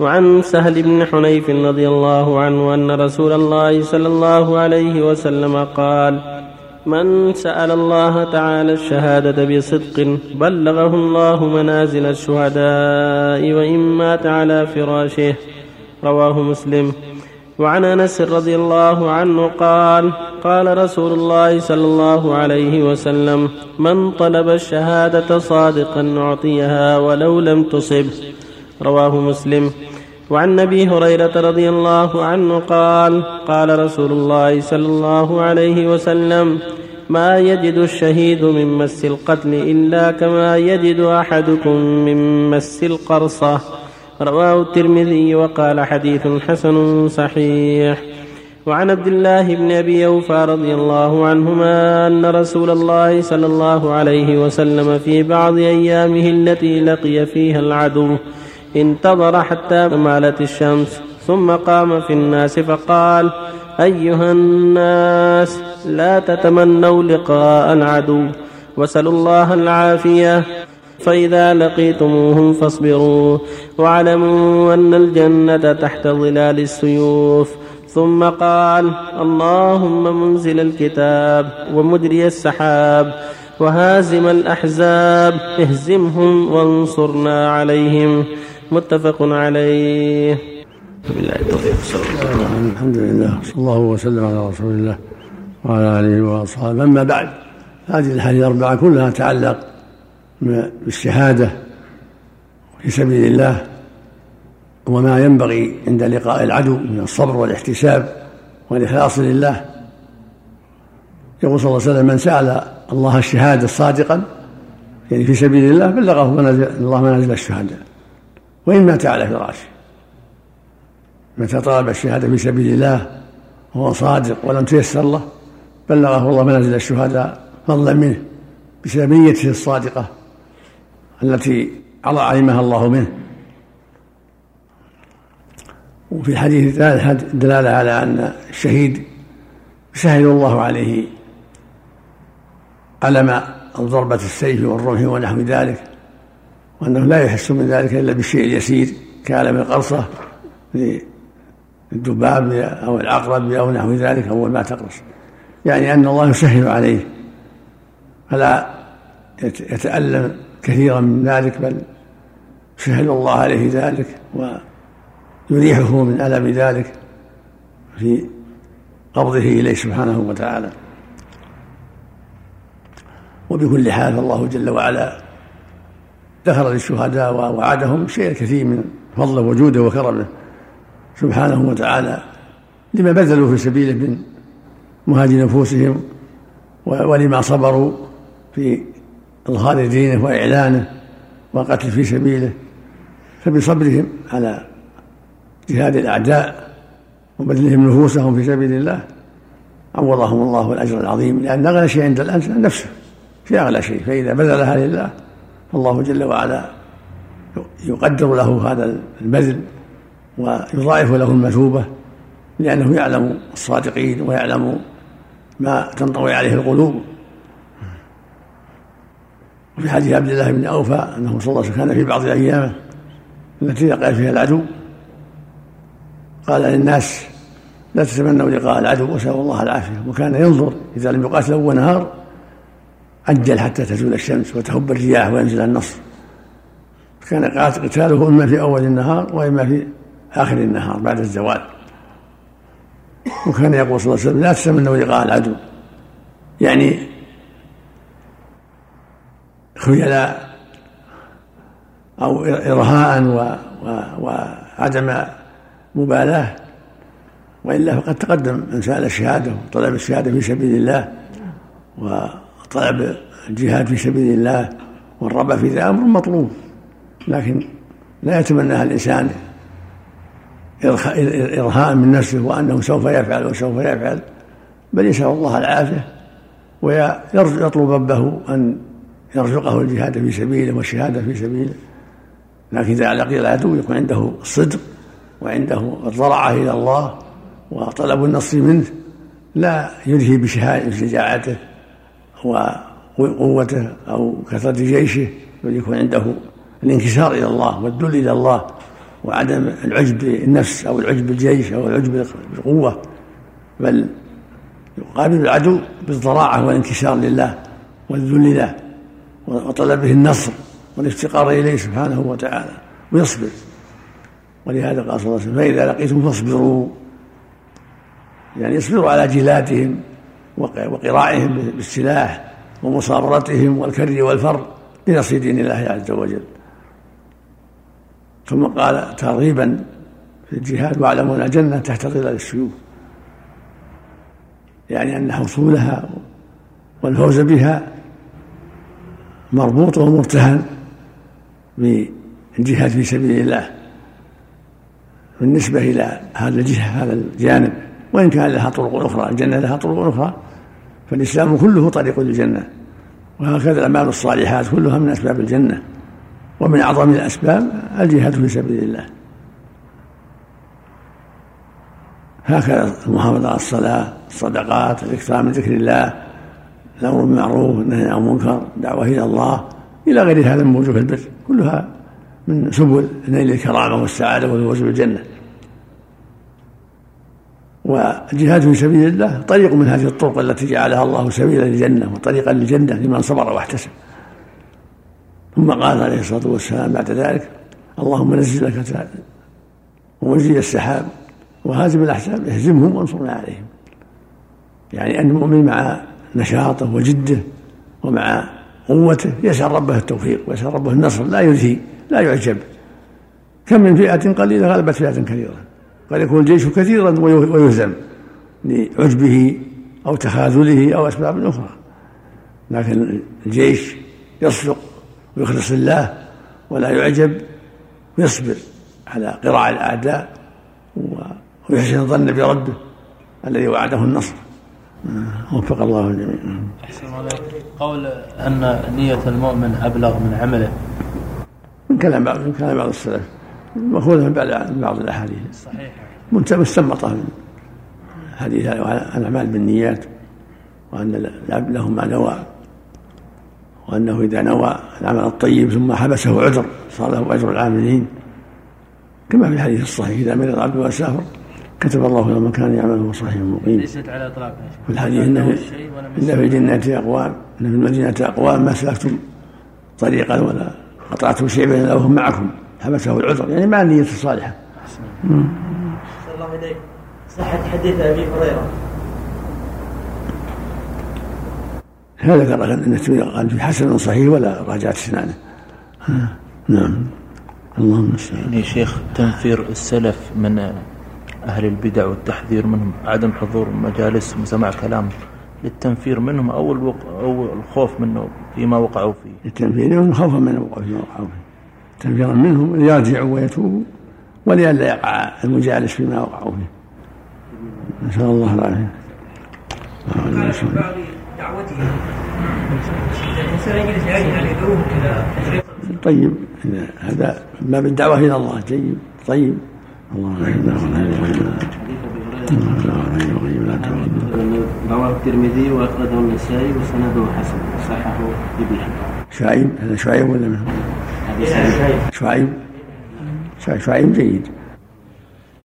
وعن سهل بن حنيف رضي الله عنه أن رسول الله صلى الله عليه وسلم قال من سأل الله تعالى الشهادة بصدق بلغه الله منازل الشهداء وإن مات على فراشه. رواه مسلم. وعن أنس رضي الله عنه قال قال رسول الله صلى الله عليه وسلم من طلب الشهادة صادقا أعطيها ولو لم تصب. رواه مسلم. وعن أبي هريرة رضي الله عنه قال قال رسول الله صلى الله عليه وسلم ما يجد الشهيد من مس القتل إلا كما يجد أحدكم من مس القرصة رواه الترمذي وقال حديث حسن صحيح. وعن عبد الله بن أبي أوفى رضي الله عنهما أن رسول الله صلى الله عليه وسلم في بعض أيامه التي لقي فيها العدو انتظر حتى مالت الشمس ثم قام في الناس فقال أيها الناس لا تتمنوا لقاء العدو وسلوا الله العافية. فإذا لقيتموهم فاصبروا واعلموا أن الجنة تحت ظلال السيوف. ثم قال اللهم منزل الكتاب ومجري السحاب وهازم الأحزاب اهزمهم وانصرنا عليهم. متفق عليه. بالله التوفيق الحمد لله صلى الله وسلم على رسول الله وعلى آله وأصحابه. أما بعد هذه الحديث الأربعة كلها تعلق بالشهادة في سبيل الله وما ينبغي عند لقاء العدو من الصبر والاحتساب والإخلاص لله. يقول صلى الله عليه وسلم من سأل الله الشهادة صادقا يعني في سبيل الله بلغه منازل الله منازل الشهداء وإن مات على فراشه. متى طلب الشهادة في سبيل الله وهو صادق ولم تيسر له بلغه الله منازل الشهداء فضلا منه بسبب نيته الصادقة التي علمها الله منه. وفي الحديث الثالث دلالة على أن الشهيد سهل الله عليه ألم ضربة السيف والرمح ونحو ذلك. وأنه لا يحس من ذلك إلا بالشيء اليسير كألم القرصة للذباب أو العقرب أو نحو ذلك أول ما تقرص. يعني أن الله يسهل عليه فلا يتألم كثيرا من ذلك بل يسهل الله عليه ذلك ويريحه من ألم ذلك في قبضه إليه سبحانه وتعالى. وبكل حال فالله جل وعلا ذكر للشهداء ووعدهم شيء كثير من فضله وجوده وكرمه سبحانه وتعالى لما بذلوا في سبيله من مهاج نفوسهم ولما صبروا في إظهار دينه وإعلانه والقتل في سبيله فبصبرهم على جهاد الأعداء وبذلهم نفوسهم في سبيل الله عوضهم الله الأجر العظيم لأن أغلى شيء عند الإنسان نفسه في أغلى شيء فإذا بذلها لله فالله جل وعلا يقدر له هذا البذل ويضاعف له المثوبة لأنه يعلم الصادقين ويعلم ما تنطوي عليه القلوب. وفي حديث عبد الله بن أوفى أنه صلى الله عليه وسلم كان في بعض أيامه التي لقى فيها العدو قال للناس لا تتمنوا لقاء العدو وسألوا الله العافية. وكان ينظر إذا لم يقاتل أول نهار عجل حتى تزول الشمس وتهب الرياح وينزل النصر. كان قتاله إما في أول النهار وإما في آخر النهار بعد الزوال. وكان يقول صلى الله عليه وسلم لا تتمنوا لقاء العدو. يعني خيلاء أو إرهاء وعدم مبالاة. وإلا فقد تقدم من سأل الشهادة وطلب الشهادة في سبيل الله. وطلب الجهاد في سبيل الله والرغبة في ذلك أمر مطلوب. لكن لا يتمناها الإنسان إرهاء من نفسه وأنه سوف يفعل وسوف يفعل بل يسأل الله العافية ويطلب ربه أن يرزقه الجهاد في سبيله والشهادة في سبيله. لكن إذا لقي العدو يكون عنده الصدق وعنده الضرعة إلى الله وطلب النصر منه لا يلهي بشجاعته. وقوته أو كثرة جيشه بل يكون عنده الانكسار إلى الله والذل إلى الله وعدم العجب بالنفس أو العجب بالجيش أو العجب بالقوة بل يقابل العدو بالضراعة والانكسار لله والذل له وطلبه النصر والافتقار إليه سبحانه وتعالى ويصبر ولهذا قال صلى الله عليه وسلم فإذا لقيتم فاصبروا. يعني اصبروا على جلادهم وقراعهم بالسلاح ومصابرتهم والكر والفر لنصر دين الله عز وجل. ثم قال ترغيبا في الجهاد واعلموا ان الجنه تحت ظلال السيوف. يعني أن حصولها والفوز بها مربوط ومرتهن بالجهاد في سبيل الله. بالنسبة إلى هذا الجهة هذا الجانب. وإن كان لها طرق أخرى الجنة لها طرق أخرى فالإسلام كله طريق للجنة. وهكذا الأعمال الصالحات كلها من أسباب الجنة. ومن أعظم الأسباب الجهاد في سبيل الله. هكذا المحافظة على الصلاة الصدقات الإكثار من ذكر الله الأمر بالمعروف والنهي عن المنكر الدعوة إلى الله إلى غير هذا من وجوه البر. كلها من سبل نيل الكرامة والسعادة والفوز بالجنة والجهاد في سبيل الله طريق من هذه الطرق التي جعلها الله سبيلا للجنة وطريقا للجنة لمن صبر واحتسب. ثم قال عليه الصلاة والسلام بعد ذلك اللهم نزل لك ومنزل السحاب وهازم الأحزاب اهزمهم وانصرنا عليهم. يعني أن المؤمن مع نشاطه وجده ومع قوته يسأل ربه التوفيق ويسأل ربه النصر لا يلهي لا يعجب. كم من فئة قليلة غلبت فئة كثيرة قد يكون الجيش كثيرا ويهزم لعجبه أو تخاذله أو أسباب أخرى. لكن الجيش يصدق ويخلص الله ولا يعجب ويصبر على قراع الأعداء ويحسن الظن بربه الذي وعده النصر. وفق الله الجميع. أحسن قول أن نية المؤمن أبلغ من عمله. من كلام بعض من كلام بعض السلف. مأخوذة من بعض الأحاديث. صحيح. مستنبطة من حديث الأعمال بالنيات وأن العبد له ما نوى وأنه إذا نوى العمل الطيب ثم حبسه عذر صار له أجر العاملين. كما في الحديث الصحيح إذا مرض العبد وسافر كتب الله له من كان يعمله صحيح مقيم. ليست على إطلاق في الحديث إنه ان في الجنة أقوام ان في المدينة أقوام ما سلكتم طريقا ولا قطعتم شيئا إلا وهم معكم. حبسه العذر يعني مع النيه الصالحه. الله اليك صحة حديث أبي هريرة هذا ذكر أن قال في حسن صحيح ولا راجعت اسنانه. نعم اللهم المستعان. يعني شيخ تنفير السلف من أهل البدع والتحذير منهم عدم حضور مجالس وسماع كلام للتنفير منهم أو الوق... أو الخوف منه فيما وقعوا فيه التنفير منهم خوفا من الوقوع فيما وقعوا فيه تنفيرا منهم ليرجعوا ويتوبوا ولئلا يقع المجالس فيما وقعوا فيه. نسأل الله العافية. طيب هذا باب الدعوة إلى الله. جيد طيب. الله رواه الترمذي وأخرجه النسائي وسنده حسن صححه ابن حبان. شعيب هذا شعيب ولا من هو؟ شعيب شعيب شعيب جيد